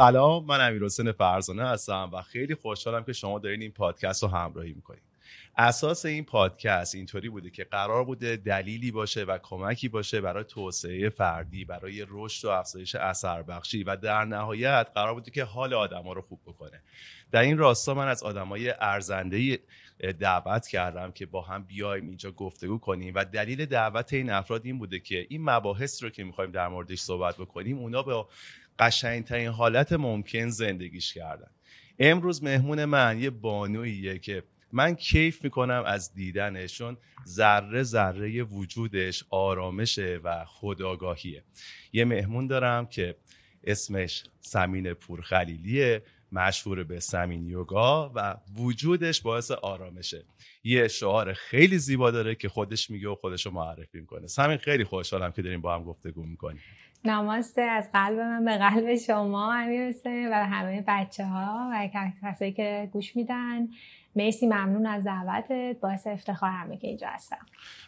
سلام من امیر حسین فرزانه هستم و خیلی خوشحالم که شما دارین این پادکست رو همراهی می‌کنید اساس این پادکست اینطوری بوده که قرار بوده دلیلی باشه و کمکی باشه برای توسعه فردی برای رشد و افزایش اثر بخشی و در نهایت قرار بوده که حال آدما رو خوب بکنه. در این راستا من از آدمای ارزنده دعوت کردم که با هم بیایم اینجا گفتگو کنیم و دلیل دعوت این افراد این بوده که این مباحث رو که می‌خوایم در موردش صحبت بکنیم اونا به قشنگترین حالت ممکن زندگیش کردن. امروز مهمون من یه بانوییه که من کیف می‌کنم از دیدنشون ذره ذره وجودش آرامشه و خداگاهیه یه مهمون دارم که اسمش سمین پورخلیلیه. مشهور به سمین یوگا و وجودش باعث آرامشه. یه شعار خیلی زیبا داره که خودش میگه و خودش رو معرفی می‌کنه. سمین خیلی خوشحالم که داریم با هم گفتگو می‌کنیم. نماسته از قلب من به قلب شما امیر و همه بچه ها و کسایی که گوش میدن. مرسی ممنون از دعوتت. باعث افتخار همه که اینجا هستم.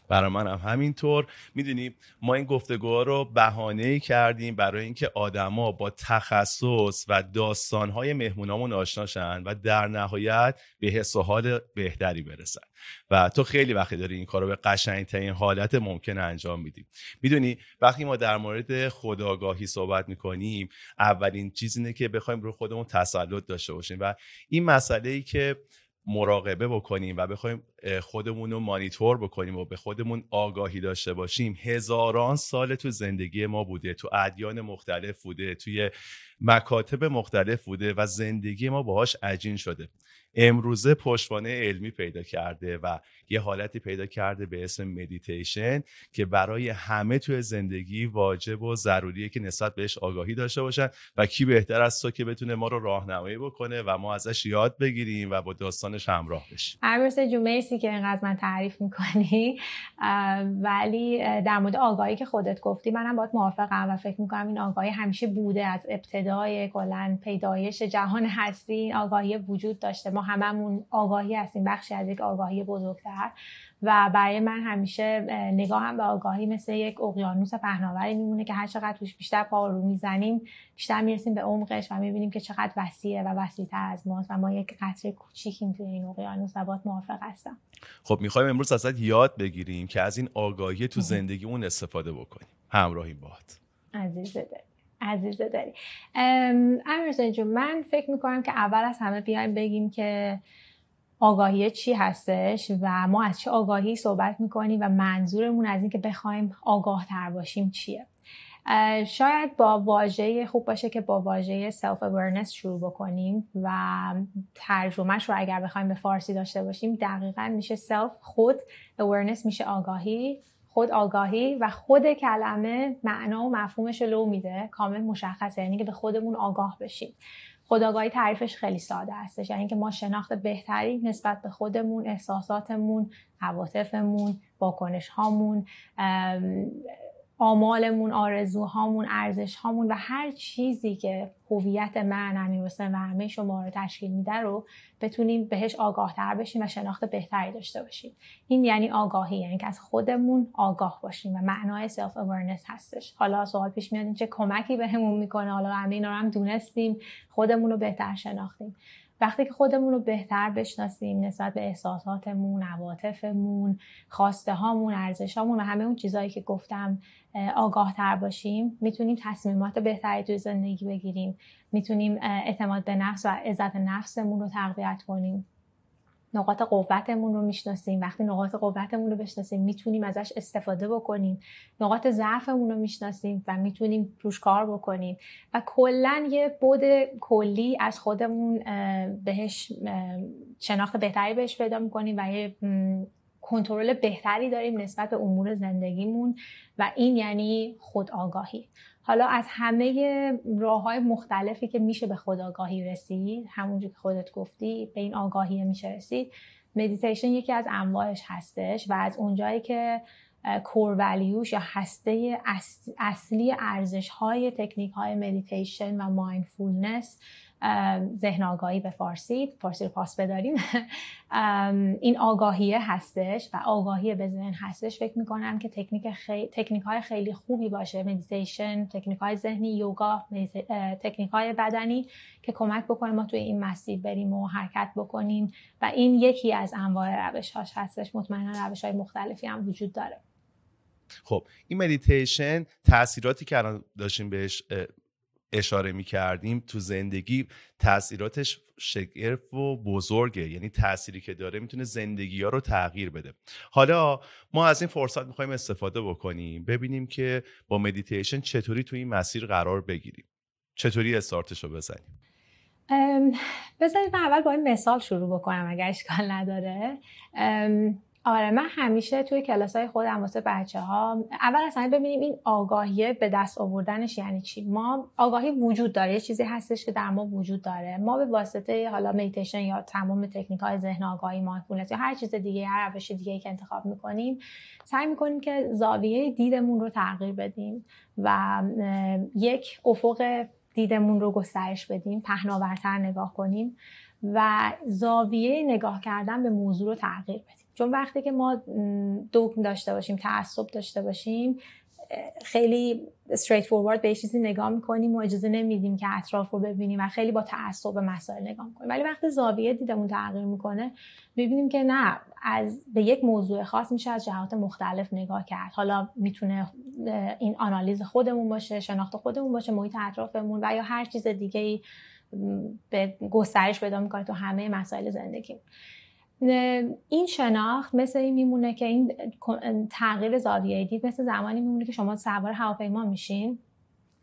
برای من هم همینطور می‌دونی ما این گفتگوها رو بهانه کردیم برای اینکه آدما با تخصص و داستانهای مهمونامون آشناشن و در نهایت به حس و حال بهتری برسن. و تو خیلی وقتی داری این کارو به قشنگترین حالت ممکن انجام میدی. می‌دونی وقتی ما در مورد خداگاهی صحبت می‌کنیم اولین چیز اینه که بخوایم رو خودمون تسلط داشته باشیم. و این مسئله ای که مراقبه بکنیم و بخوایم خودمون رو مانیتور بکنیم و به خودمون آگاهی داشته باشیم. هزاران سال تو زندگی ما بوده تو ادیان مختلف بوده توی مکاتب مختلف بوده و زندگی ما باهاش عجین شده. امروزه پشتوانه علمی پیدا کرده و یه حالتی پیدا کرده به اسم مدیتیشن که برای همه توی زندگی واجب و ضروریه که نسبت بهش آگاهی داشته باشن و کی بهتر از تو که بتونه ما رو راهنمایی بکنه و ما ازش یاد بگیریم و با داستانش همراه بشیم. عروس جو که اینقدر من تعریف می‌کنی. ولی در مورد آگاهی که خودت گفتی منم باید موافقم و فکر می‌کنم این آگاهی همیشه بوده. از ابتدای کلا پیدایش جهان هستی آگاهی وجود داشته. ما هممون آگاهی هستیم. بخشی از یک آگاهی بزرگتر. و برای من همیشه نگاهم به آگاهی مثل یک اقیانوس پهناوری میمونه که هر چقدر توش بیشتر پا رو می‌زنیم بیشتر می‌رسیم به عمقش و می‌بینیم که چقدر وسیعه و وسیعتر از ماست و ما یک قطره کوچیکیم توی این اقیانوس و باید موافق هستم. خب می‌خوایم امروز ازت یاد بگیریم که از این آگاهی تو زندگیمون استفاده بکنیم. همراهیم باهات عزیزه داری عزیزه داری امیر من فکر می‌کنم که اول از همه بیایم بگیم که آگاهی چی هستش و ما از چه آگاهی صحبت می‌کنیم و منظورمون از اینکه بخوایم آگاه تر باشیم چیه؟ شاید با واژه خوب باشه که با واژه self awareness شروع بکنیم و ترجمهش رو اگر بخوایم به فارسی داشته باشیم دقیقا میشه self خود awareness میشه آگاهی خود آگاهی و خود کلمه معنا و مفهومش رو لو میده کامل مشخصه یعنی که به خودمون آگاه بشیم. خودآگاهی تعریفش خیلی ساده هستش. یعنی که ما شناخت بهتری نسبت به خودمون احساساتمون عواطفمون واکنش هامون آمالمون آرزوهامون ارزشهامون و هر چیزی که هویت من امیر حسین و همه شما رو تشکیل میده رو بتونیم بهش آگاه تر بشیم و شناخت بهتری داشته باشیم. این یعنی آگاهی یعنی که از خودمون آگاه باشیم و معنای self-awareness هستش. حالا سوال پیش میاد چه کمکی بهمون می‌کنه؟ حالا همه اینا رو هم دونستیم خودمون رو بهتر شناختیم. وقتی که خودمون رو بهتر بشناسیم نسبت به احساساتمون، عواطفمون، خواسته هامون، ارزش هامون و همه اون چیزهایی که گفتم آگاه تر باشیم می‌تونیم تصمیمات بهتری توی زندگی بگیریم. می‌تونیم اعتماد به نفس و عزت نفسمون رو تقویت کنیم. نقاط قوتمون رو می‌شناسیم. وقتی نقاط قوتمون رو بشناسیم می‌تونیم ازش استفاده بکنیم. نقاط ضعفمون رو می‌شناسیم و می‌تونیم روش کار بکنیم. و کلا یه بود کلی از خودمون بهش شناخت بهتری بهش پیدا می‌کنیم و یه کنترل بهتری داریم نسبت به امور زندگیمون. و این یعنی خود آگاهی حالا از همه راه های مختلفی که میشه به خود آگاهی رسید همونجور که خودت گفتی به این آگاهی میشه رسید مدیتیشن یکی از انواعش هستش و از اونجایی که core value ش یا هسته اصلی ارزش های تکنیک های مدیتیشن و mindfulness ذهن آگاهی به فارسی فارسی رو پاس بداریم. این آگاهیه هستش و آگاهی به ذهن هستش. فکر می‌کنم که تکنیک, خی... تکنیک های خیلی خوبی باشه. مدیتیشن تکنیک های ذهنی یوگا تکنیک های بدنی که کمک بکنه ما توی این مسیر بریم و حرکت بکنیم. و این یکی از انواع روش هاش هستش. مطمئنا روش های مختلفی هم وجود داره. خب این مدیتیشن تاثیراتی که الان داشتیم بهش اشاره می کردیم تو زندگی تاثیراتش شگرف و بزرگه. یعنی تأثیری که داره می‌تونه زندگی ها رو تغییر بده. حالا ما از این فرصت می‌خوایم استفاده بکنیم ببینیم که با مدیتیشن چطوری تو این مسیر قرار بگیریم. چطوری استارتش رو بزنیم بذارید من اول با این مثال شروع بکنم اگر اشکال نداره. آره من همیشه توی کلاس های خودم واسه بچه ها اول اصلا ببینیم این آگاهیه به دست آوردنش یعنی چی؟ ما آگاهی وجود داره یه چیزی هستش که در ما وجود داره. ما به واسطه حالا میتیشن یا تمام تکنیک های ذهن آگاهی مایندفولنس یا هر چیز دیگه هر روش دیگه که انتخاب می‌کنیم سعی می‌کنیم که زاویه دیدمون رو تغییر بدیم و یک افق دیدمون رو گسترش بدیم پهناورتر نگاه کنیم و زاویه نگاه کردن به موضوع رو تغییر بدیم. چون وقتی که ما دوگم داشته باشیم تعصب داشته باشیم خیلی استریت فوروارد به چیزی نگاه می‌کنیم و اجازه نمیدیم که اطراف رو ببینیم و خیلی با تعصب به مسائل نگاه می‌کنیم. ولی وقتی زاویه دیدمون تغییر می‌کنه می‌بینیم که نه از به یک موضوع خاص میشه از جهات مختلف نگاه کرد. حالا می‌تونه این آنالیز خودمون باشه شناخت خودمون باشه محیط اطرافمون و یا هر چیز دیگه ای به گسترش پیدا می‌کنه تو همه مسائل زندگی این شناخت مثل این میمونه که این تغییر زاویه دید مثل زمانی میمونه که شما سوار هواپیما میشین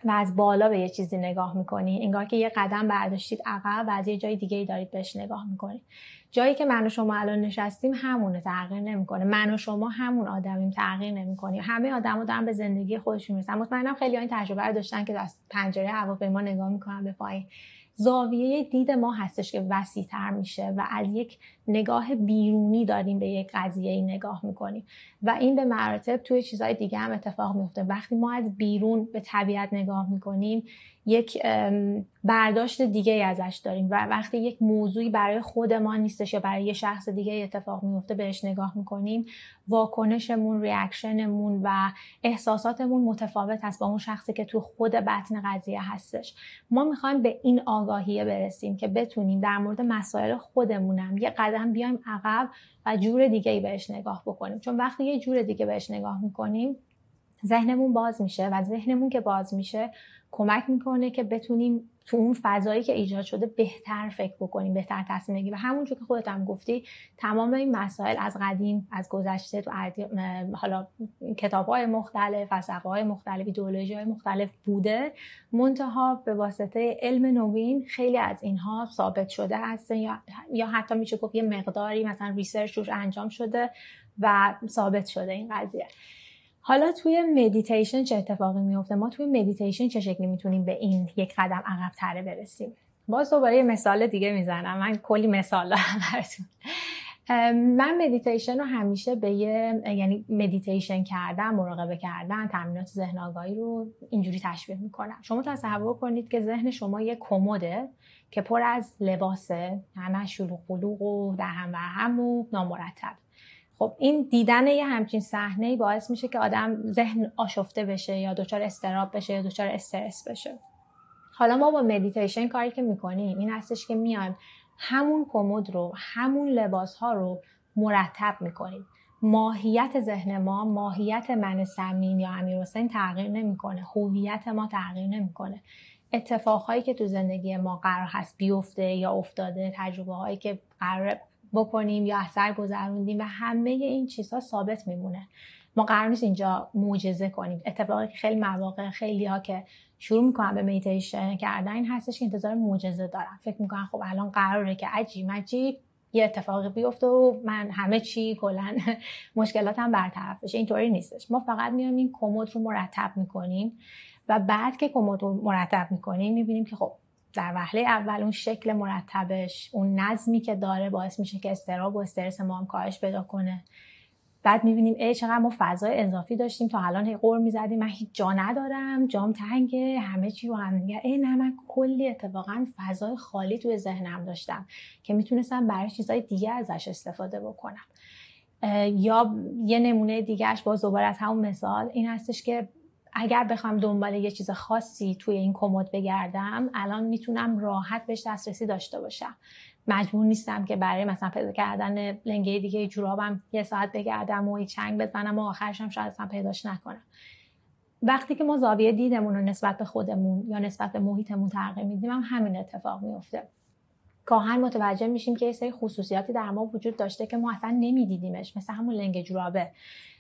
و از بالا به یه چیزی نگاه می‌کنی. انگار که یه قدم برداشتید عقب و از یه جای دیگه ای دارید بهش نگاه می‌کنید. جایی که من و شما الان نشستیم همونه تغییر نمی‌کنه. من و شما همون آدمیم تغییر نمی‌کنیم همه آدما دارن به زندگی خودشون می‌رسن. مطمئنم خیلی این تجربه رو داشتن که از پنجره هواپیما نگاه می‌کنن به پایین. زاویه دید ما هستش که وسیع تر میشه و از یک نگاه بیرونی داریم به یک قضیه نگاه می‌کنیم. و این به مراتب توی چیزهای دیگه هم اتفاق میفته وقتی ما از بیرون به طبیعت نگاه می‌کنیم یک برداشت دیگه ازش داریم و وقتی یک موضوعی برای خودمان نیستش یا برای یه شخص دیگه اتفاق میفته بهش نگاه می‌کنیم واکنشمون ریاکشنمون و احساساتمون متفاوت هست با اون شخصی که تو خود بطن قضیه هستش. ما می‌خوایم به این آگاهیه برسیم که بتونیم در مورد مسائل خودمونم یه قدم بیایم عقب و جور دیگه ای بهش نگاه بکنیم. چون وقتی یه جور دیگه بهش نگاه می‌کنیم ذهنمون باز میشه و ذهنمون که باز میشه کمک می‌کنه که بتونیم تو اون فضایی که ایجاد شده بهتر فکر بکنیم بهتر تصمیم بگیریم. و همونجور که خودت هم گفتی تمام این مسائل از قدیم از گذشته تو حالا کتاب های مختلف فلسفه های مختلف ایدئولوژی های مختلف بوده. منتها به واسطه علم نوین خیلی از اینها ثابت شده هستن یا, یا حتی میشه گفت یه مقداری مثلا research روش انجام شده و ثابت شده این قضیه. حالا توی مدیتیشن چه اتفاقی میفته ما توی مدیتیشن چه شکلی می‌تونیم به این یک قدم عقب تره برسیم؟ باز دوباره یه مثال دیگه می‌زنم. من کلی مثال دارم براتون. من مدیتیشن رو همیشه به یه یعنی مدیتیشن کردن مراقبه کردن تمرینات ذهن آگاهی رو اینجوری تشبیه می‌کنم. شما تصور کنید که ذهن شما یه کمده که پر از لباسه. همه شلوغ قلوغ و در هم و هم و نامرتب. خب این دیدن یه همچین صحنه باعث میشه که آدم ذهن آشفته بشه یا دچار استراب بشه یا دچار استرس بشه. حالا ما با مدیتیشن کاری که می‌کنیم این هستش که میایم همون کمد رو همون لباس ها رو مرتب می‌کنیم. ماهیت ذهن ما ماهیت من سمین یا امیر حسین تغییر نمی‌کنه هویت ما تغییر نمی‌کنه. اتفاقهایی که تو زندگی ما قرار هست بیفته یا افتاده تجربه هایی که قرار بکنیم یا اثر گذروندیم و همه این چیزها ثابت میمونه. ما قرار نیست اینجا معجزه کنیم. اتفاقی که خیلی مواقع خیلی ها که شروع می‌کنن به میتیشن کردن این هستش که انتظار معجزه دارن. فکر می‌کنن خب الان قراره که عجیب عجیب یه اتفاقی بیفته و من همه چی کلا مشکلاتم برطرف بشه. اینطوری نیستش. ما فقط میایم این کمد رو مرتب می‌کنیم و بعد که کمد رو مرتب می‌کنیم می‌بینیم که خب در وهله اول اون شکل مرتبش اون نظمی که داره باعث میشه که استراب و استرس ما هم کاهش پیدا کنه. بعد می‌بینیم ای چقدر ما فضای اضافی داشتیم تا الان هی قور می‌زدیم. من هیچ جا ندارم جام تنگه همه چی رو هم دیگه. ای نه من کلی اتفاقا فضای خالی توی ذهنم داشتم که می‌تونستم برای چیزهای دیگه ازش استفاده بکنم. یا یه نمونه دیگهش باز دوباره از همون مثال این هستش که اگر بخوام دنبال یه چیز خاصی توی این کمد بگردم الان می‌تونم راحت بهش دسترسی داشته باشم. مجبور نیستم که برای مثلا پیدا کردن لنگه دیگه جورابم یه ساعت بگردم و چنگ بزنم و آخرشم شاید اصلا پیداش نکنم. وقتی که ما زاویه دیدمون رو نسبت به خودمون یا نسبت به محیطمون تغییر میدیم هم همین اتفاق میفته گاهن متوجه میشیم که یه سری خصوصیاتی در ما وجود داشته که ما اصلا نمیدیدیمش مثل همون لنگ جورابه.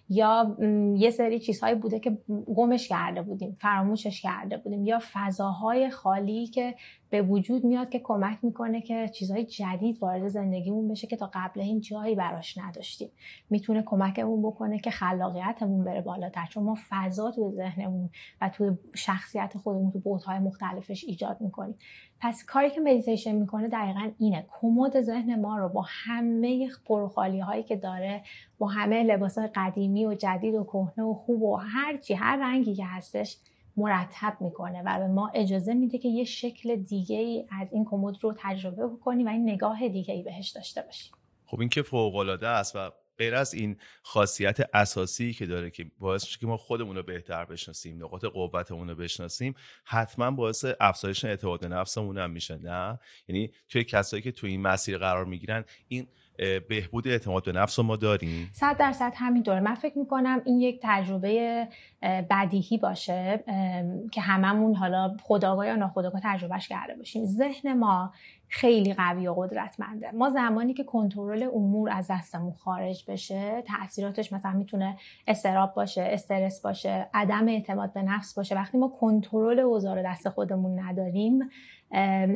یا یه سری چیزهایی بوده که گمش کرده بودیم فراموشش کرده بودیم یا فضاهای خالی که به وجود میاد که کمک می‌کنه که چیزهای جدید وارد زندگیمون بشه که تا قبل این جایی براش نداشتیم. می‌تونه کمکمون بکنه که خلاقیتمون بره بالاتر چون ما فضا تو ذهنمون و توی شخصیت خودمون تو بودهای مختلفش ایجاد می‌کنیم. پس کاری که مدیتیشن می‌کنه دقیقا اینه. کمد ذهن ما رو با همه پرخالی هایی که داره با همه لباس قدیمی و جدید و کهنه و خوب و هر چی هر رنگی که هستش مرتب می‌کنه و به ما اجازه میده که یه شکل دیگه ای از این کمد رو تجربه بکنیم و این نگاه دیگه ای بهش داشته باشیم. خب این که فوق العاده است و غیر از این خاصیت اساسی که داره که باعث میشه که ما خودمون رو بهتر بشناسیم نقاط قوتمون رو بشناسیم حتما باعث افزایش اعتماد نفسمون هم میشه نه؟ یعنی توی کسایی که توی این مسیر قرار می‌گیرن این بهبود اعتماد به نفس ما داریم. صد درصد همینطور من فکر می‌کنم این یک تجربه بدیهی باشه که هممون حالا خداگاه یا ناخداگاه تجربهش کرده باشیم. ذهن ما خیلی قوی و قدرتمنده. ما زمانی که کنترل امور از دستمون خارج بشه تاثیراتش مثلا می‌تونه استراب باشه استرس باشه عدم اعتماد به نفس باشه. وقتی ما کنترل اوضاع دست خودمون نداریم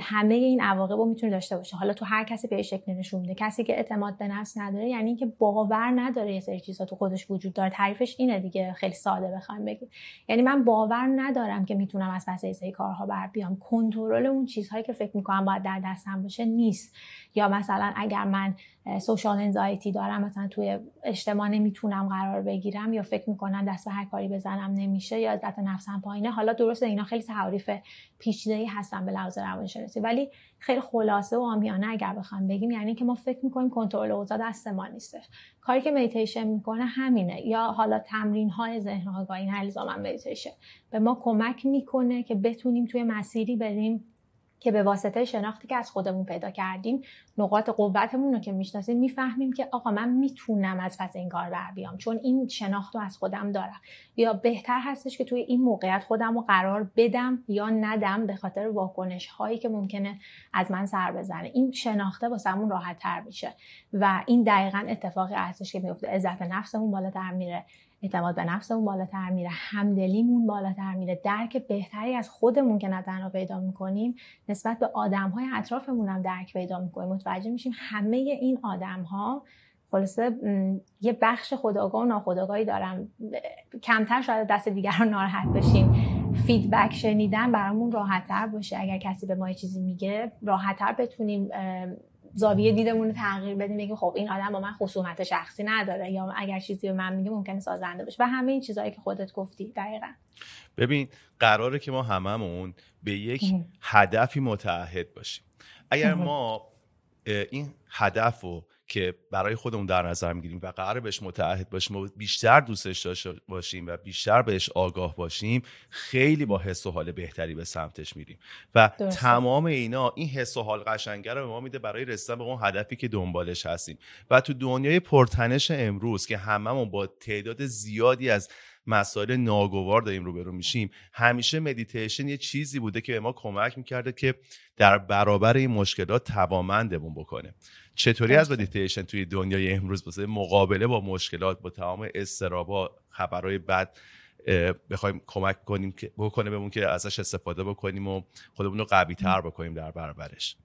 همه این عواقب رو می‌تونه داشته باشه. حالا تو هر کسی به شکل نشون میده. کسی که اعتماد به نفس نداره یعنی اینکه باور نداره یه سری چیزا تو خودش وجود داره. تعریفش اینه دیگه. خیلی ساده بخوام بگیم. یعنی من باور ندارم که می‌تونم از پس سری کارها بر بیام. کنترل اون چیزهایی که فکر می‌کنم باید در دستم باشه نیست. یا مثلا اگر من سوشال انزایتی دارم. مثلا توی اجتماع نمی‌تونم قرار بگیرم یا فکر می‌کنم دست به هر کاری بزنم نمیشه یا عزت نفسم پایینه. حالا درسته اینا خیلی تعریف پیچیده‌ای هستن به لحاظ روانشناسی ولی خیلی خلاصه و عامیانه اگر بخوام بگیم یعنی که ما فکر می‌کنیم کنترل اوضاع دست ما نیستش. کاری که مدیتیشن می‌کنه همینه. یا حالا تمرین های ذهن آگاهی الزاما مدیتیشن به ما کمک می‌کنه که بتونیم توی مسیری بریم که به واسطه شناختی که از خودمون پیدا کردیم نقاط قوتمون رو که می‌شناسیم می‌فهمیم که آقا من می‌تونم از پس این کار بر بیام چون این شناخت رو از خودم دارم. یا بهتر هستش که توی این موقعیت خودم رو قرار بدم یا ندم به خاطر واکنش هایی که ممکنه از من سر بزنه. این شناخته واسمون راحت تر میشه و این دقیقا اتفاقی هستش که میفته عزت نفسمون بالاتر میره. اعتماد به نفسمون بالاتر میره همدلیمون بالاتر میره. درک بهتری از خودمون که نه پیدا می‌کنیم نسبت به آدم های اطرافمون هم درک پیدا می‌کنیم. متوجه میشیم همه این آدم ها خلاصه یه بخش خداگاه و ناخداگاهی دارم کمتر شاید دست دیگر رو ناراحت بشیم. فیدبک شنیدن برامون راحتتر باشه. اگر کسی به ما یه چیزی میگه راحتتر بتونیم زاویه دیدمون رو تغییر بدیم بگیم خب این آدم با من خصومت شخصی نداره یا اگر چیزی به من میگه ممکنه سازنده باشه و همه این چیزهایی که خودت گفتی دقیقا. ببین قراره که ما هممون به یک هدفی متعهد باشیم. اگر ما این هدف رو که برای خودمون در نظر می‌گیریم و قرار بهش متعهد باشیم و بیشتر دوستش داشته باشیم و بیشتر بهش آگاه باشیم خیلی با حس و حال بهتری به سمتش میریم. و تمام اینا این حس و حال قشنگه رو به ما میده برای رسیدن به اون هدفی که دنبالش هستیم. و تو دنیای پرتنش امروز که هممون با تعداد زیادی از مسائل ناگوار داریم روبرو میشیم. همیشه مدیتیشن یه چیزی بوده که به ما کمک می‌کرده که در برابر این مشکلات توامندمون بکنه. چطوری از مدیتیشن توی دنیای امروز بسه مقابله با مشکلات با تمام استرابا خبرهای بد بخوایم کمک کنیم که بکنه بهمون که ازش استفاده بکنیم و خودمون رو قوی تر بکنیم در برابرش؟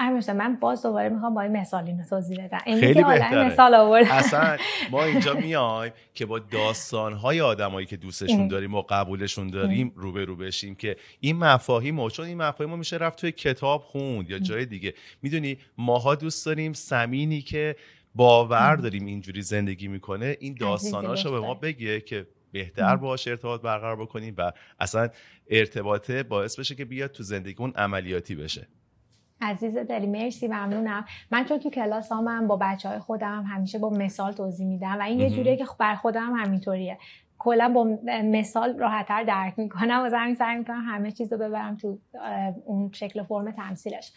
امیر من باز دوباره می‌خوام با این مثال اینو توضیح بدم. خیلی بهتره. مثال آورد. اصلا ما اینجا میایم که با داستانهای آدمایی که دوستشون داریم و قبولشون داریم روبرو بشیم که این مفاهیم چون این مفاهیم میشه رفت توی کتاب خوند یا جای دیگه. می‌دونی ماها دوست داریم سمینی که باور داریم اینجوری زندگی می‌کنه این داستاناشو به ما بگه که بهتر باهاش ارتباط برقرار بکنیم و اصلا ارتباطه باعث بشه که بیاد تو زندگیمون عملیاتی بشه. عزیز دلی مرسی ممنونم. من چون تو کلاس هم با بچه های خودم همیشه با مثال توضیح میدم و این یه جوریه که بر خودم همینطوریه کلا با مثال راحتتر درک می‌کنم و همین سعی می‌کنم همه چیز رو ببرم تو اون شکل فرم تمثیلش.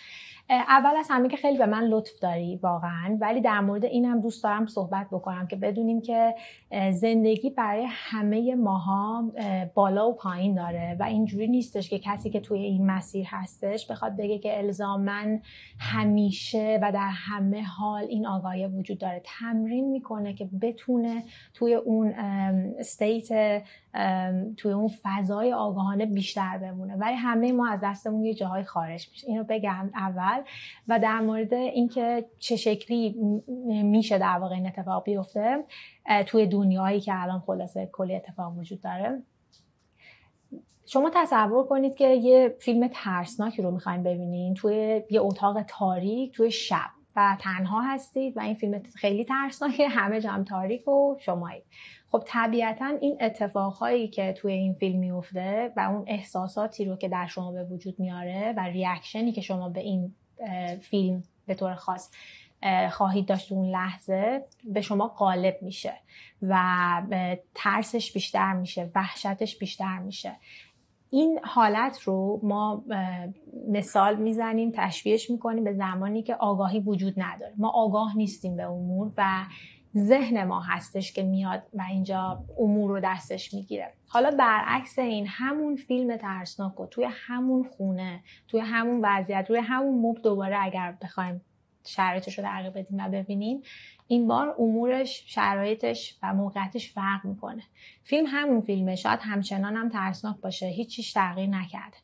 اول از همه که خیلی به من لطف داری واقعا ولی در مورد اینم دوست دارم صحبت بکنم که بدونیم که زندگی برای همه ماها بالا و پایین داره و اینجوری نیستش که کسی که توی این مسیر هستش بخواد بگه که الزامن همیشه و در همه حال این آگاهی وجود داره. تمرین می‌کنه که بتونه توی اون استیت توی اون فضای آگاهانه بیشتر بمونه. ولی همه ما از دستمون یه جاهای خارج میشه. اینو بگم اول. و در مورد اینکه چه شکلی میشه در واقع این اتفاق بیفته توی دنیایی که الان خلاصه کلی اتفاق وجود داره. شما تصور کنید که یه فیلم ترسناکی رو می‌خواین ببینین توی یه اتاق تاریک توی شب. و تنها هستید و این فیلم خیلی ترسناکه همه جمع تاریک و شمایید. خب طبیعتا این اتفاقهایی که توی این فیلم میفته و اون احساساتی رو که در شما به وجود میاره و ریاکشنی که شما به این فیلم به طور خاص خواهید داشت اون لحظه به شما غالب میشه و ترسش بیشتر میشه وحشتش بیشتر میشه. این حالت رو ما مثال می‌زنیم تشبیهش می‌کنیم به زمانی که آگاهی وجود نداره. ما آگاه نیستیم به امور و ذهن ما هستش که میاد و اینجا امور رو دستش می‌گیره. حالا برعکس این همون فیلم ترسناک و توی همون خونه توی همون وضعیت روی همون مب دوباره اگر بخوایم شرایطش رو تغییر بدیم و ببینیم این بار امورش شرایطش و موقعیتش فرق می‌کنه. فیلم همون فیلمه شاید همچنان هم ترسناک باشه هیچیش تغییر نکرده.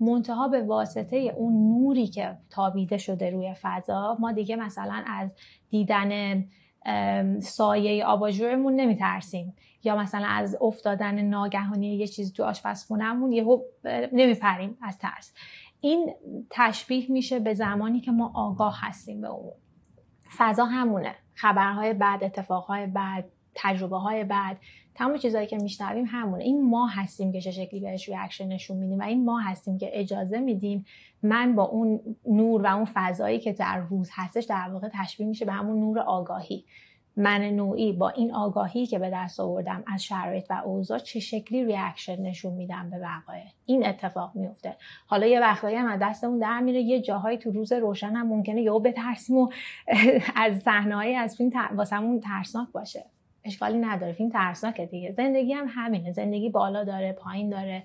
منتها به واسطه اون نوری که تابیده شده روی فضا ما دیگه مثلا از دیدن سایه آباژورمون نمیترسیم. یا مثلا از افتادن ناگهانی یه چیزی تو آشپزخونهمون یهو نمیپریم از ترس. این تشبیه میشه به زمانی که ما آگاه هستیم به اون فضا همونه. خبرهای بعد اتفاقهای بعد تجربه های بعد تمام چیزهایی که میشنویم همونه. این ما هستیم که چه شکلی بهش ریاکشن نشون میدیم و این ما هستیم که اجازه میدیم من با اون نور و اون فضایی که در روز هستش در واقع تشبیه میشه به همون نور آگاهی. من نوعی با این آگاهی که به دست آوردم از شرایط و اوضاع چه شکلی ریاکشن نشون میدم به وقایع این اتفاق میفته. حالا یه وقتایی هم از دستمون در میره یه جاهایی تو روز روشن هم ممکنه یهو بترسیم و از صحنه‌ای از فیلم واسمون ترسناک باشه. اشکالی نداره فیلم ترسناکه دیگه. زندگی هم همینه زندگی بالا داره پایین داره.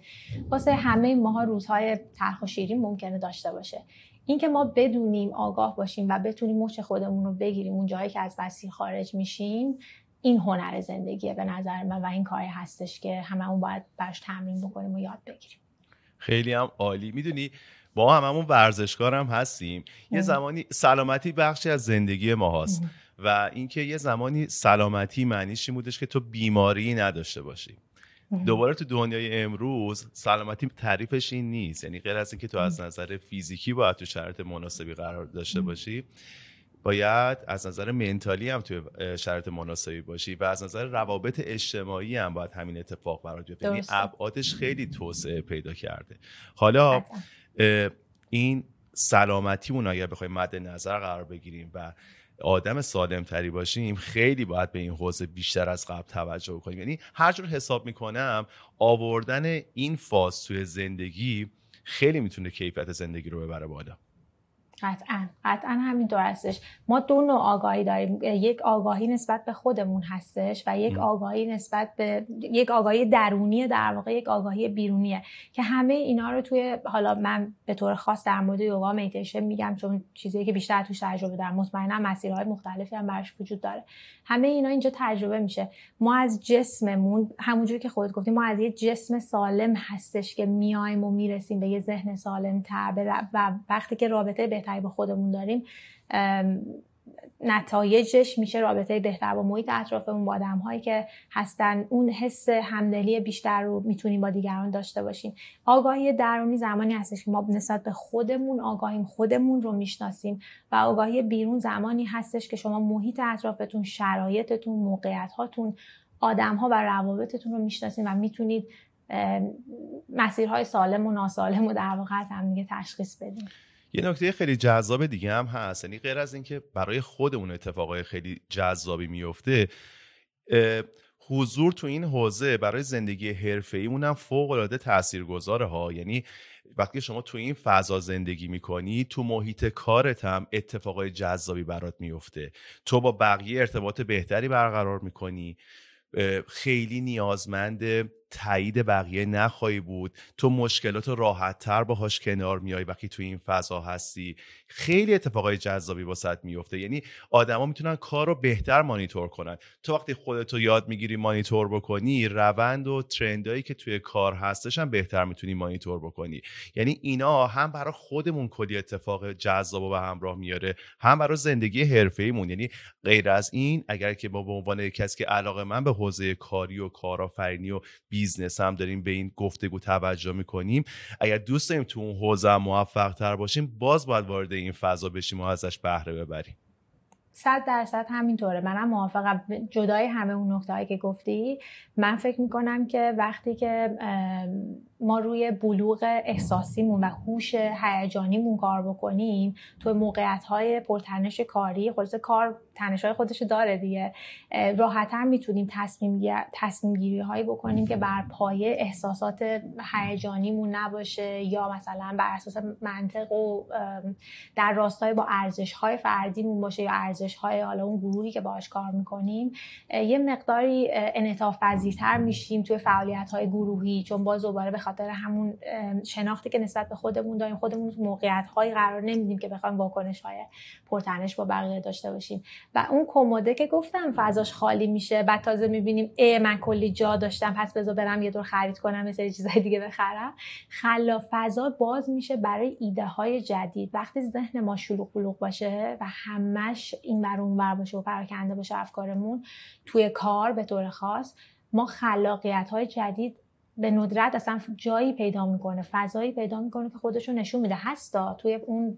واسه همه ماها روزهای تلخ و شیرین ممکنه داشته باشه. اینکه ما بدونیم آگاه باشیم و بتونیم مچ خودمون رو بگیریم اون جایی که از مسیر خارج میشیم این هنر زندگیه به نظر من و این کاری هستش که هممون باید برش تمرین بکنیم و یاد بگیریم. خیلی هم عالی. می‌دونی ما هممون ورزشکار هم هستیم. یه زمانی سلامتی بخشی از زندگی ما هست و اینکه یه زمانی سلامتی معنیش این بودش که تو بیماری نداشته باشی. دوباره تو دنیای امروز سلامتی تعریفش این نیست. یعنی غیر از اینکه تو از نظر فیزیکی باید تو شرایط مناسبی قرار داشته باشی باید از نظر منتالی هم توی شرایط مناسبی باشی و از نظر روابط اجتماعی هم باید همین اتفاق برای بیفته. یعنی ابعادش خیلی توسعه پیدا کرده. حالا این سلامتیمون اگر بخوایم مد نظر قرار بگیریم و آدم سالم تری باشیم خیلی باید به این حوزه بیشتر از قبل توجه کنیم. یعنی هر جور حساب می‌کنم آوردن این فاز توی زندگی خیلی می‌تونه کیفیت زندگی رو ببره بالا. قطعا قطعا همینطور هستش. ما دو نوع آگاهی داریم. یک آگاهی نسبت به خودمون هستش و یک آگاهی نسبت به یک آگاهی درونی در واقع یک آگاهی بیرونیه که همه اینا رو توی حالا من به طور خاص در مورد یوگا میتیشن میگم چون چیزی که بیشتر توش تجربه دارم. مطمئنا مسیرهای مختلفی هم براش وجود داره. همه اینا اینجا تجربه میشه. ما از جسممون همونجوری که خودت گفتی ما از یه جسم سالم هستش که میایم و می‌رسیم به یه ذهن سالم تر و وقتی که رابطه بهتری با خودمون داریم نتایجش میشه رابطه بهتر با محیط اطرافمون با آدم هایی که هستن. اون حس همدلی بیشتر رو می‌تونیم با دیگران داشته باشیم. آگاهی درونی زمانی هستش که ما نسبت به خودمون آگاهیم خودمون رو می‌شناسیم و آگاهی بیرون زمانی هستش که شما محیط اطرافتون شرایطتون موقعیت هاتون آدم ها و روابطتون رو می‌شناسیم و می‌تونید مسیرهای سالم و ناسالم و در واقع هم دیگه تشخیص بدیم یه نکته خیلی جذاب دیگه هم هست. یعنی غیر از اینکه برای خودمون اتفاقای خیلی جذابی میفته حضور تو این حوزه برای زندگی حرفه‌ایمون هم فوق العاده تاثیرگذاره ها. یعنی وقتی شما تو این فضا زندگی می‌کنی تو محیط کارت هم اتفاقای جذابی برات میفته تو با بقیه ارتباط بهتری برقرار می‌کنی. خیلی نیازمند تایید بقیه نخواهی بود. تو مشکلات راحت تر باهاش کنار میای وقتی تو این فضا هستی. خیلی اتفاقای جذابی واسط میفته یعنی آدما می‌تونن کار رو بهتر مانیتور کنن. تو وقتی خودتو یاد می‌گیری مانیتور بکنی روند و ترندایی که توی کار هستش هم بهتر می‌تونی مانیتور بکنی. یعنی اینا هم برای خودمون کلی اتفاق جذاب و به همراه میاره. هم برای زندگی حرفه‌ایمون. یعنی غیر از این اگر که ما به عنوان کسی که علاقه من به حوزه کاری و کارآفرینی و business هم داریم به این گفتگو توجه می‌کنیم. اگر دوست داریم تو اون حوزه موفق تر باشیم باز باید وارد این فضا بشیم و ازش بهره ببریم. صد درصد همینطوره. منم موافقم. جدای همه اون نکته که گفتی من فکر می‌کنم که وقتی که ما روی بلوغ احساسیمون و هوش هیجانیمون کار بکنیم تو موقعیت های پرتنش کاری خلاص کار تنش های خودش داره دیگه. راحتتر می‌تونیم تصمیم, تصمیم گیری هایی بکنیم که بر پایه احساسات هیجانیمون نباشه یا مثلا بر اساس منطق و در راستای با ارزش های فردیمون باشه یا ارزش های حالا اون گروهی که باهاش کار می‌کنیم یه مقداری انعطاف پذیرتر میشیم توی فعالیت های گروهی چون باز دوباره خاطر همون شناختی که نسبت به خودمون داریم خودمون موقعیت هایی قرار نمیدیم که بخوایم واکنش های پرتنش با بقیه داشته باشیم. و اون کموده که گفتم فضاش خالی میشه بعد تازه می‌بینیم ای من کلی جا داشتم پس بذار برم یه دور خرید کنم یه سری چیزای دیگه بخرم. خلا فضا باز میشه برای ایده های جدید. وقتی ذهن ما شلوغ باشه و همش این بر اون بر باشه و پراکنده باشه افکارمون توی کار به طور خاص ما خلاقیت های جدید به ندرت اصلا جایی پیدا می‌کنه فضایی پیدا می‌کنه که خودشون نشون میده. هستا توی اون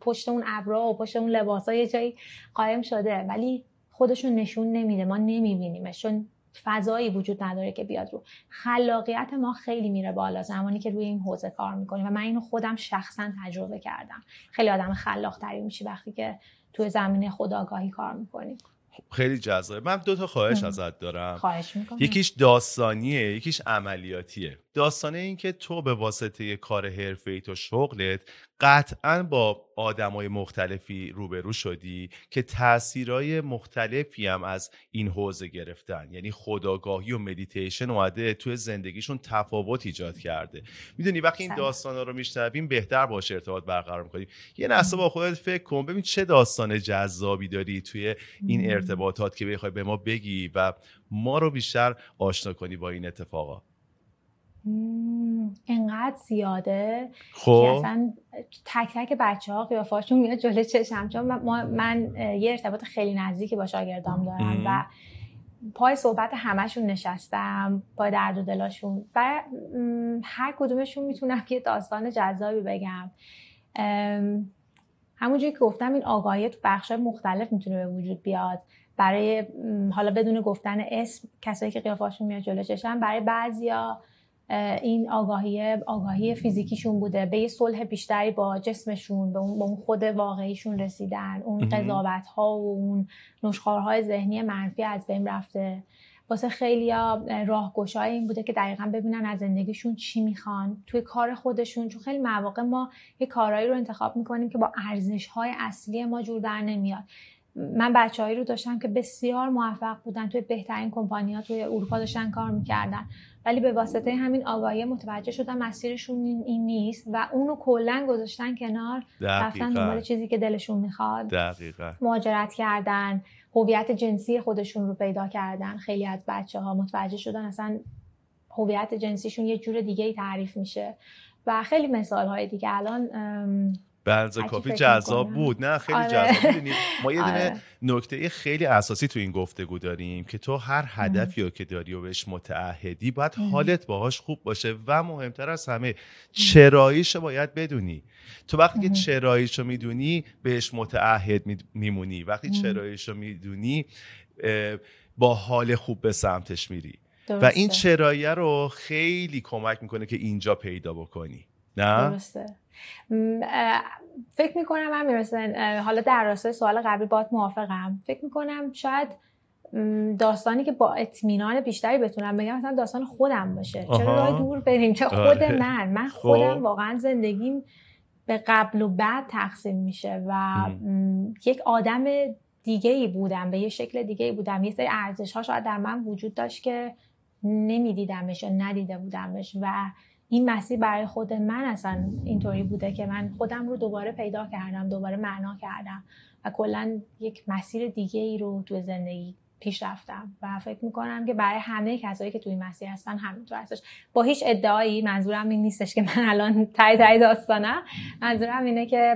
پشت اون ابرا و پشت اون لباس یه جایی قایم شده ولی خودشون نشون نمیده. ما نمیبینیمش چون فضایی وجود نداره که بیاد رو. خلاقیت ما خیلی میره بالا زمانی که روی این حوزه کار می‌کنیم و من اینو خودم شخصا تجربه کردم. خیلی آدم خلاق تری میشی وقتی که توی زمینه خداگاهی کار می‌کنیم خیلی جذابه. من دو تا خواهش ازت دارم. خواهش می‌کنم. یکیش داستانیه یکیش عملیاتیه. داستانه این که تو به واسطه کار ای تو شغلت قطعا با آدمای مختلفی روبرو شدی که تاثیرهای مختلفی هم از این حوزه گرفتن. یعنی خداگاهی و مدیتیشن اومده توی زندگیشون تفاوت ایجاد کرده. می‌دونی وقتی این داستانا رو میشنویم بهتر باشه ارتباط برقرار می‌کنیم یه لحظه با خودت فکر کن ببین چه داستان جذابی داری توی این ارتباطات که بخوای به ما بگی و ما رو بیشتر آشنا کنی با این اتفاقات انقدر زیاده خب. که اصلا تک تک بچه ها قیافاشون میاد جلو چشم. چون من, یه ارتباط خیلی نزدیکی با شاگردام دارم و پای صحبت همشون نشستم پای درد و دلاشون و هر کدومشون می‌تونم یه داستان جذابی بگم. همونجوری که گفتم این آگاهی تو بخش مختلف می‌تونه به وجود بیاد. برای حالا بدون گفتن اسم کسایی که قیافاشون میاد جلو چشم برای بعضیا این آگاهی آگاهی فیزیکیشون بوده. به یه صلح بیشتری با جسمشون به اون, خود واقعیشون رسیدن. اون قضاوت ها و اون نشخارهای ذهنی منفی از بین رفته. واسه خیلی راهگشای این بوده که دقیقا ببینن از زندگیشون چی می‌خوان. توی کار خودشون چون خیلی مواقع ما یه کارهایی رو انتخاب می‌کنیم که با ارزش های اصلی ما جور در نمیاد. من بچههایی رو داشتم که بسیار موفق بودن توی بهترین کمپانی ها توی اروپا داشتن کار می‌کردن. ولی به واسطه همین آگاهی متوجه شدن مسیرشون این نیست و اونو کلا گذاشتن کنار رفتن دنبال چیزی که دلشون می‌خواد. دقیقا. مهاجرت کردن هویت جنسی خودشون رو پیدا کردن. خیلی از بچه ها متوجه شدن اصلا هویت جنسیشون یه جور دیگه ای تعریف میشه. و خیلی مثال های دیگه. الان بنز کافی جذاب بود. نه خیلی آره. جذاب. ما یه دونه آره. نکته خیلی اساسی تو این گفتگو داریم که تو هر هدفی رو که داری و بهش متعهدی باید حالت باهاش خوب باشه و مهمتر از همه چراییشو باید بدونی. تو وقتی که چراییشو می‌دونی بهش متعهد میمونی. وقتی چراییشو می‌دونی با حال خوب به سمتش میری. و این چراییه رو خیلی کمک می‌کنه که اینجا پیدا بکنی. نه. درسته. فکر می‌کنم من می‌رسن حالا در راستای سوال قبلی بات موافقم. فکر می‌کنم شاید داستانی که با اطمینان بیشتری بتونم بگم مثلا داستان خودم باشه. چرا راه دور بریم؟ خود آره. من؟ من خب. خودم واقعا زندگیم به قبل و بعد تقسیم میشه و یک آدم دیگه ای بودم به یه شکل دیگه ای بودم. یه سری ارزش ها شاید در من وجود داشت که نمیدیدمش یا ندیده بودمش و این مسیر برای خود من اصلا اینطوری بوده که من خودم رو دوباره پیدا کردم دوباره معنا کردم و کلا یک مسیر دیگه ای رو تو زندگی پیش رفتم و فکر می‌کنم که برای همه کسایی که توی مسیر هستن همینطور هستش. با هیچ ادعایی منظورم این نیستش که من الان تای تای داستانم. منظورم اینه که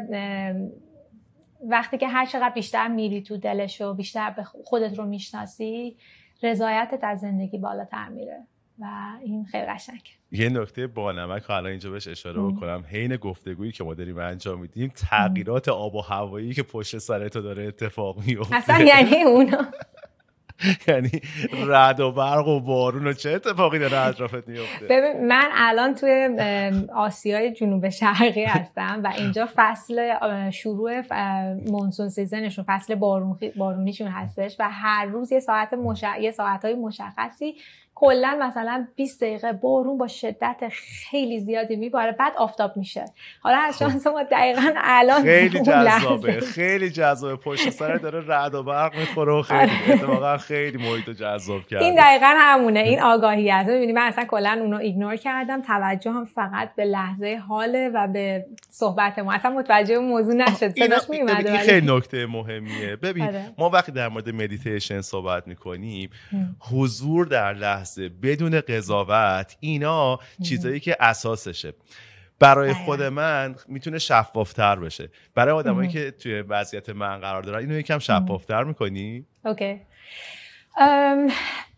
وقتی که هر چقدر بیشتر میری تو دلش و بیشتر به خودت رو می‌شناسی رضایتت از زندگی بالاتر میره. و این خیلی قشنگ یه نکته با نمک الان اینجا بهش اشاره بکنم. حین گفتگویی که ما داریم انجام میدیم تغییرات آب و هوایی که پشت سر تو داره اتفاق میفته. اصلا یعنی اونا. یعنی رد و برق و بارون و چه اتفاقی داره اطرافت میفته؟ ببین من الان توی آسیای جنوب شرقی هستم و اینجا فصل شروع مونسون سیزنشون فصل بارونیشون هستش و هر روز یه ساعت مش... یه ساعت های مشخصی کلا مثلا 20 دقیقه بارون با شدت خیلی زیادی میباره بعد آفتاب میشه. حالا از خب. شانس ما دقیقا الان خیلی جذابه خیلی جذابه. پشت سر داره رعد و برق می‌خوره و خیلی آره. اتفاقا خیلی محیط جذاب کرده. این دقیقا همونه این آگاهی هست می‌بینی من اصلا کلا اونو ignore کردم توجه هم فقط به لحظه حاله و به صحبت ما. اصلا متوجه موضوع نشد. صداش میومد این خیلی نکته مهمیه. ببین آره. ما وقتی در مورد مدیتیشن صحبت می‌کنیم حضور در لحظه بدون قضاوت اینا چیزایی که اساسشه. برای خود من. می‌تونه شفافتر بشه. برای آدمایی که توی وضعیت من قرار دارن اینو یکم شفافتر می‌کنی؟ اوکی.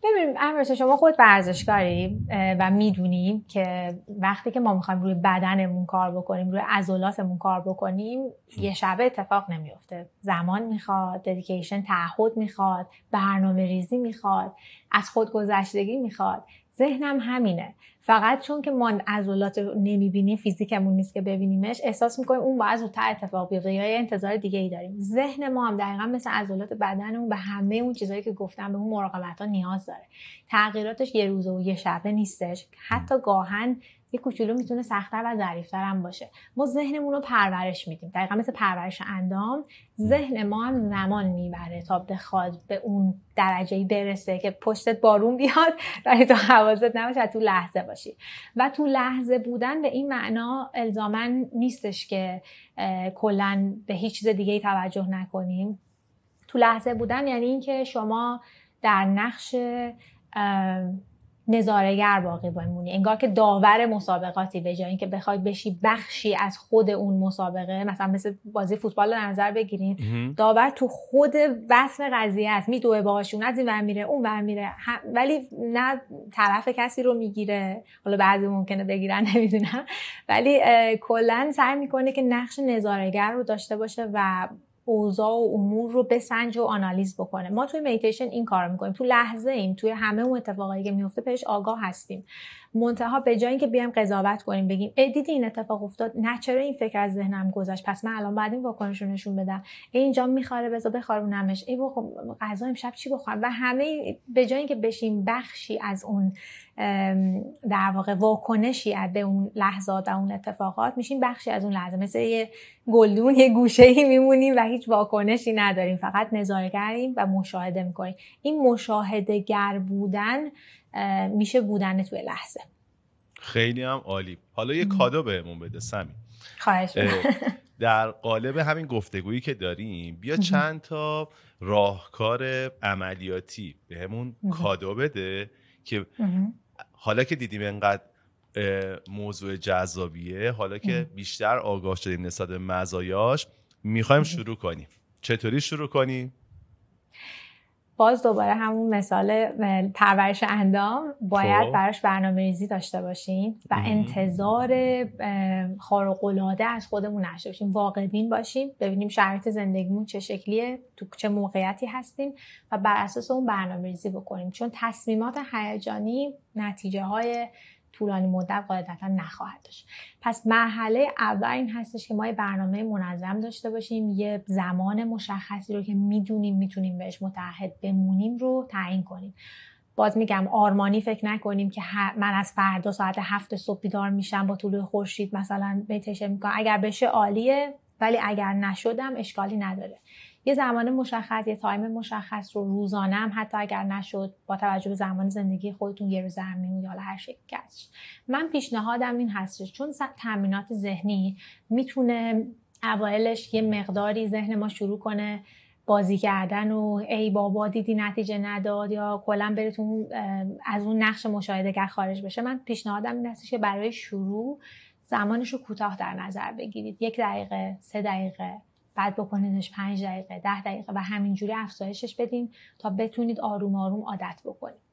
ببینیم امروز شما خود ورزشکاری و می‌دونیم که وقتی که ما می‌خوایم روی بدنمون کار بکنیم روی عضلاتمون کار بکنیم یه شبه اتفاق نمیفته زمان می‌خواد ددیکیشن تعهد می‌خواد برنامه ریزی می‌خواد از خودگذشتگی می‌خواد. ذهنم همینه. فقط چون که ما عضلات نمی‌بینیم فیزیکمون نیست که ببینیمش احساس می‌کنیم اون باید زودتر اتفاق بیفته یا انتظار دیگه ای داریم. ذهن ما هم دقیقا مثل عضلات بدنمون به همه اون چیزهایی که گفتم به اون مراقبت ها نیاز داره. تغییراتش یه روزه و یه شبه نیستش. حتی گاهن یه کوچولو می‌تونه سختتر و ظریفتر هم باشه. ما ذهنمون رو پرورش میدیم. دقیقا مثل پرورش اندام ذهن ما هم زمان می‌بره تا بخواد به اون درجه برسه که پشتت بارون بیاد و تو حواست نباشه تو لحظه باشی. و تو لحظه بودن به این معنا الزامن نیستش که کلا به هیچ چیز دیگه توجه نکنیم. تو لحظه بودن یعنی اینکه شما در نقش نظارگر باقی بمونی. انگار که داور مسابقاتی به جای اینکه بخوای بشی بخشی از خود اون مسابقه مثلا مثل بازی فوتبال در نظر بگیرین داور تو خود بطن قضیه است. میدوه باهاشون از این ور میره اون ور میره. ولی نه طرف کسی رو می‌گیره. حالا بعضی ممکنه بگیرن نمی‌دونم. ولی کلا سعی می‌کنه که نقش نظارگر رو داشته باشه و اوضاع و امور رو بسنجه و آنالیز بکنه. ما توی میتیشن این کار می‌کنیم. تو لحظه ایم توی همه اون اتفاقایی که میفته پیش آگاه هستیم. منتها به جای اینکه بیایم قضاوت کنیم بگیم دیدی این اتفاق افتاد؟ نه چرا این فکر از ذهنم گذشت؟ پس من الان بعد این واکنش رو نشون بدم. ای اینجا میخواره بذار بخارونمش. ای خب غذا امشب چی بخورم؟ و همه به جای اینکه بشیم بخشی از اون در واقع واکنشی به اون لحظات و اون اتفاقات میشیم بخشی از اون لحظه. مثل یه گلدون یه گوشه ای میمونیم و هیچ واکنشی نداریم. فقط نظارگریم و مشاهده می‌کنیم. این مشاهده گر بودن میشه بودن توی لحظه. خیلی هم عالی. حالا یه کادو بهمون بده سمی. خواهش در قالب همین گفتگویی که داریم بیا چند تا راهکار عملیاتی بهمون کادو بده که حالا که دیدیم انقدر موضوع جذابیه حالا که بیشتر آگاه شدیم نسبت به مزایاش می‌خوایم شروع کنیم. چطوری شروع کنیم؟ باز دوباره همون مثال پرورش اندام باید خب. براش برنامه ریزی داشته باشیم و انتظار خارق العاده از خودمون نشته باشیم واقع بین باشیم ببینیم شرایط زندگیمون چه شکلیه تو چه موقعیتی هستیم و بر اساس اون برنامه ریزی بکنیم. چون تصمیمات هیجانی نتیجه های طولانی مدت قاعدتا نخواهد داشت. پس مرحله اول این هستش که ما یه برنامه منظم داشته باشیم یه زمان مشخصی رو که می‌دونیم می‌تونیم بهش متحد بمونیم رو تعیین کنیم. باز میگم آرمانی فکر نکنیم که من از فردا ساعت هفت صبح بیدار میشم با طلوع خورشید مثلا میتشه می‌کنم. اگر بشه عالیه ولی اگر نشدم اشکالی نداره. یه زمان مشخص یه تایم مشخص رو روزانه هم حتی اگر نشد با توجه به زمان زندگی خودتون یه روز زمین یا هر شکلی من پیشنهادم این هستش چون تمرینات ذهنی می‌تونه اوایلش یه مقداری ذهن ما شروع کنه بازی کردن و ای بابا دیدی نتیجه نداد یا کلا براتون از اون نقش مشاهده خارج بشه. من پیشنهادم این هستش که برای شروع زمانش رو کوتاه در نظر بگیرید. یک دقیقه سه دقیقه. بعد بکنیدش پنج دقیقه ده دقیقه و همینجوری افزایشش بدین تا بتونید آروم آروم عادت بکنید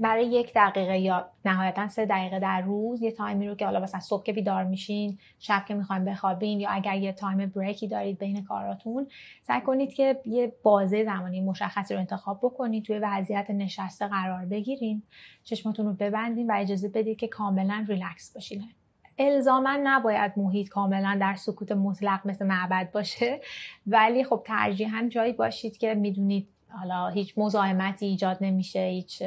برای یک دقیقه یا نهایتا سه دقیقه در روز یه time ی رو که حالا مثلا صبح که بیدار میشین شب که می‌خوایم بخوابین یا اگر یه time break ی دارید بین کاراتون سعی کنید که یه بازه زمانی مشخصی رو انتخاب بکنید توی وضعیت نشسته قرار بگیرین چشماتون رو ببندین و اجازه بدید که کاملا ریلکس باشین الزاما نباید محیط کاملا در سکوت مطلق مثل معبد باشه. ولی خب ترجیحاً جایی باشید که می‌دونید حالا هیچ مزاحمتی ایجاد نمیشه هیچ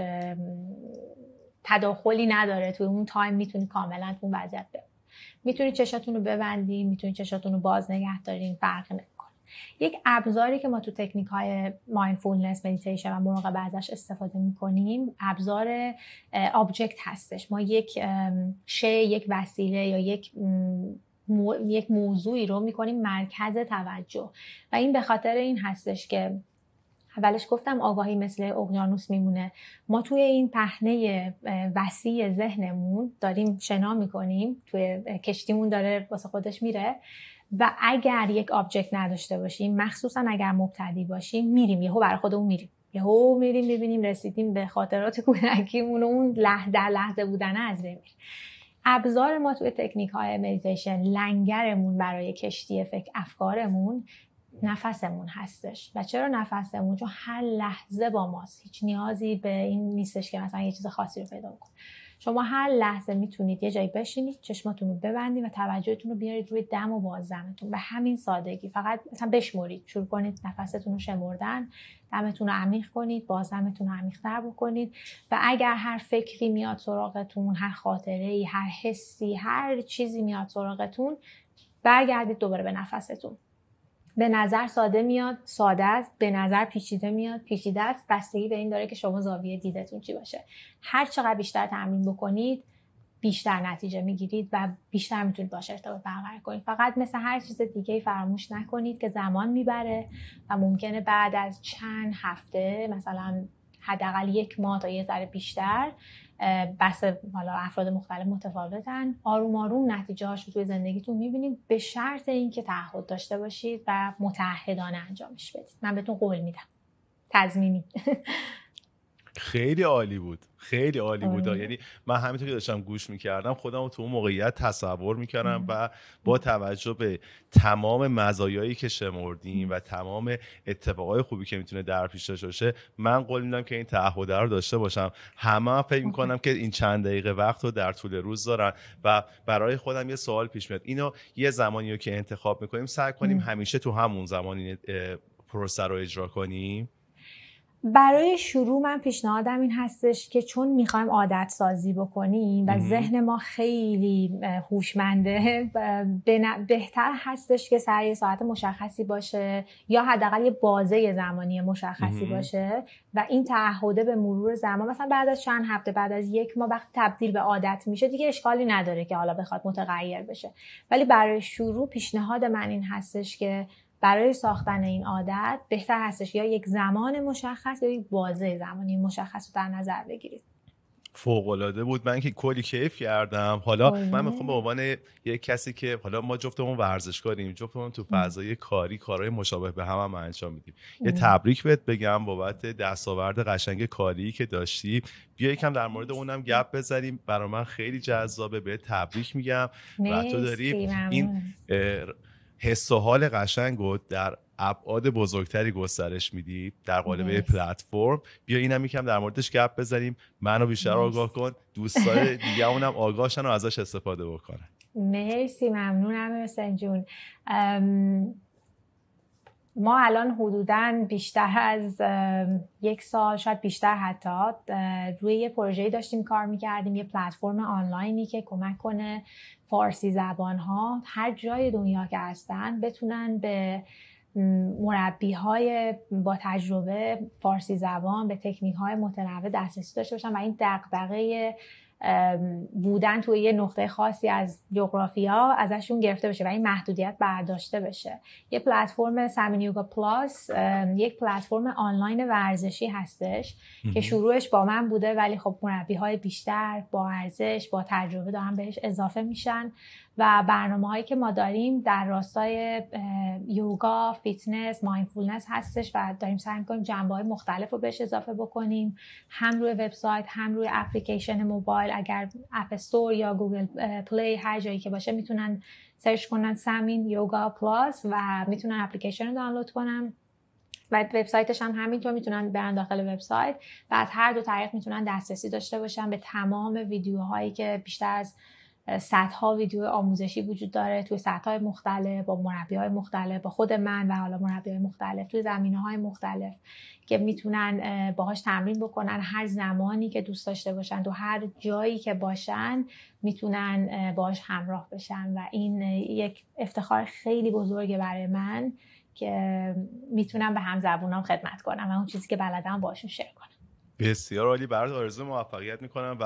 تداخلی نداره. توی اون time می‌تونید کاملا اون وضعیت بمونید. می‌تونید چشاتون رو ببندین می‌تونید چشاتون رو باز نگه دارین فرق یک ابزاری که ما تو تکنیک های mindfulness مدیتیشن و مراقبه ازش استفاده می‌کنیم ابزار object هستش. ما یک شی یک وسیله یا یک یک موضوعی رو می‌کنیم مرکز توجه. و این به خاطر این هستش که اولش گفتم آگاهی مثل اقیانوس میمونه. ما توی این پهنه وسیع ذهنمون داریم شنا می‌کنیم. توی کشتیمون داره واسه خودش میره. و اگر یک object نداشته باشیم مخصوصا اگر مبتدی باشیم میریم یهو برای خودمون میریم. یهو میریم می‌بینیم رسیدیم به خاطرات کودکیمون اون لحظه لحظه بودن از بین ابزار ما توی تکنیک های مدیتیشن لنگرمون برای کشتی فکر افکارمون نفسمون هستش. و چرا نفسمون؟ چون هر لحظه با ماست. هیچ نیازی به این نیستش که مثلا یه چیز خاصی رو پیدا کنیم شما هر لحظه می‌تونید یه جایی بشینید چشماتون رو ببندید و توجهتون رو بیارید روی دم و بازدمتون. به همین سادگی. فقط مثلا بشمرید. شروع کنید نفستون رو شمردن دمتون رو عمیق کنید بازدمتون رو عمیقتر بکنید. و اگر هر فکری میاد سراغتون هر خاطره ای هر حسی هر چیزی میاد سراغتون برگردید دوباره به نفستون. به نظر ساده میاد ساده است. به نظر پیچیده میاد. پیچیده است. بستگی به این داره که شما زاویه دیدتون چی باشه. هر چقدر بیشتر تمرین بکنید بیشتر نتیجه می‌گیرید و بیشتر می‌تونید باشه ارتباط برقرار کنید. فقط مثل هر چیز دیگه فراموش نکنید که زمان می‌بره و ممکنه بعد از چند هفته مثلا حداقل یک ماه تا یه ذره بیشتر بس حالا افراد مختلف متفاوتن. آروم آروم نتیجه هاش رو توی زندگیتون می‌بینید. به شرط اینکه تعهد داشته باشید و متحدانه انجامش بدید. من بهتون قول میدم. تضمینی. خیلی عالی بود. خیلی عالی بود. یعنی من همینطور که داشتم گوش می‌کردم خودم تو اون موقعیت تصور می‌کردم و با توجه به تمام مزایایی که شمردیم و تمام اتفاقای خوبی که می‌تونه در پیش داشته باشه من قول میدم که این تعهد رو داشته باشم. همه هم فکر می‌کنم که این چند دقیقه وقت رو در طول روز دارن و برای خودم یه سوال پیش میاد. اینو یه زمانی رو که انتخاب می‌کنیم سعی کنیم همیشه تو همون زمانی پروسه رو اجرا کنیم. برای شروع من پیشنهادم این هستش که چون می‌خوایم عادت سازی بکنیم و ذهن ما خیلی هوشمنده بهتر هستش که سر ساعت مشخصی باشه یا حداقل یه بازه زمانی مشخصی باشه و این تعهده به مرور زمان مثلا بعد از چند هفته بعد از یک ماه وقت تبدیل به عادت میشه دیگه اشکالی نداره که حالا بخواد متغیر بشه. ولی برای شروع پیشنهاد من این هستش که برای ساختن این عادت بهتر هستش یا یک زمان مشخص یا یک بازه زمانی مشخص رو در نظر بگیرید. فوق العاده بود. من که کلی کیف کردم. حالا من می‌خوام به عنوان یک کسی که حالا ما جفتمون ورزشکاریم جفتمون تو فضای کاری کارهای مشابه به هم, هم انجام میدیم. یه تبریک بهت بگم بابت دستاورد قشنگ کاری که داشتی. بیا یکم در مورد اونم گپ بزنیم. برای من خیلی جذابه. به تبریک میگم. و تو داری این حس و حال قشنگ در ابعاد بزرگتری گسترش میدی در قالب پلتفرم. بیا اینم یکم در موردش گپ بزنیم. منو بیشتر آگاه کن. دوستای دیگه اونم آگاهشن و ازش استفاده بکنن. مرسی ممنونم حسین جون. ما الان حدودا بیشتر از یک سال شاید بیشتر حتی روی یه پروژه داشتیم کار می‌کردیم یه پلتفرم آنلاینی که کمک کنه فارسی زبان ها هر جای دنیا که هستن بتونن به مربی های با تجربه فارسی زبان به تکنیک های متنوع دسترسی داشته باشن و این دقدقه بودن توی یه نقطه خاصی از جغرافیا ازشون گرفته بشه و این محدودیت برداشته بشه. یه پلتفرم سمین یوگا پلاس یک پلتفرم آنلاین ورزشی هستش که شروعش با من بوده ولی خب مربی های بیشتر با ارزش با تجربه دارن بهش اضافه میشن. و برنامه هایی که ما داریم در راستای یوگا، فیتنس، mindfulness هستش و داریم سعی کنیم جنبه های مختلف رو بهش اضافه بکنیم. هم روی وبسایت هم روی اپلیکیشن موبایل. اگر اپ استور یا گوگل پلی هر جایی که باشه می‌تونن search کنن سمین یوگا پلاس و می‌تونن اپلیکیشن رو دانلود کنن. و وبسایتش هم همینطور می‌تونن برن داخل وبسایت و از هر دو طریق می‌تونن دسترسی داشته باشن به تمام ویدیوهایی که بیشتر از صدها ویدیو آموزشی وجود داره توی سطح مختلف با مربی های مختلف با خود من و حالا مربی های مختلف توی زمینه های مختلف که می‌تونن باهاش تمرین بکنن. هر زمانی که دوست داشته باشن تو هر جایی که باشن می‌تونن باهاش همراه بشن و این یک افتخار خیلی بزرگه برای من که می‌تونم به هم زبونام خدمت کنم و اون چیزی که بلدم باشون شیر کنم. بسیار عالی. برات آرزو موفقیت می‌کنم و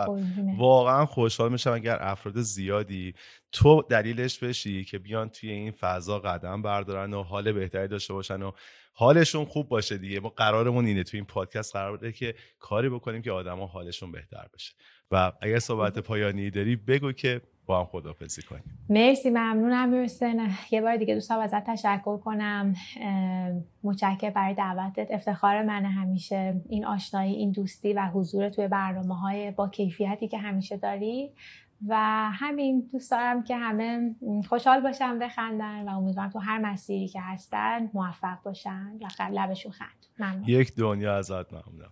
واقعا خوشحال میشم اگر افراد زیادی تو دلیلش بشی که بیان توی این فضا قدم بردارن و حال بهتری داشته باشن و حالشون خوب باشه دیگه. ما قرارمون اینه تو این پادکست قرار بوده که کاری بکنیم که آدما حالشون بهتر بشه. و اگر صحبت پایانی داری بگو که با هم خدافزی کنیم. مرسی ممنونم حسین یه بار دیگه دوستان ازت تشکر کنم. متشکر برای دعوتت. افتخار من همیشه این آشنایی این دوستی و حضور توی برنامه های با کیفیتی که همیشه داری. و همین دوست دارم که همه خوشحال باشن بخندن و امیدوارم تو هر مسیری که هستن موفق باشن و لبشون خندون. یک دنیا ازت ممنونم.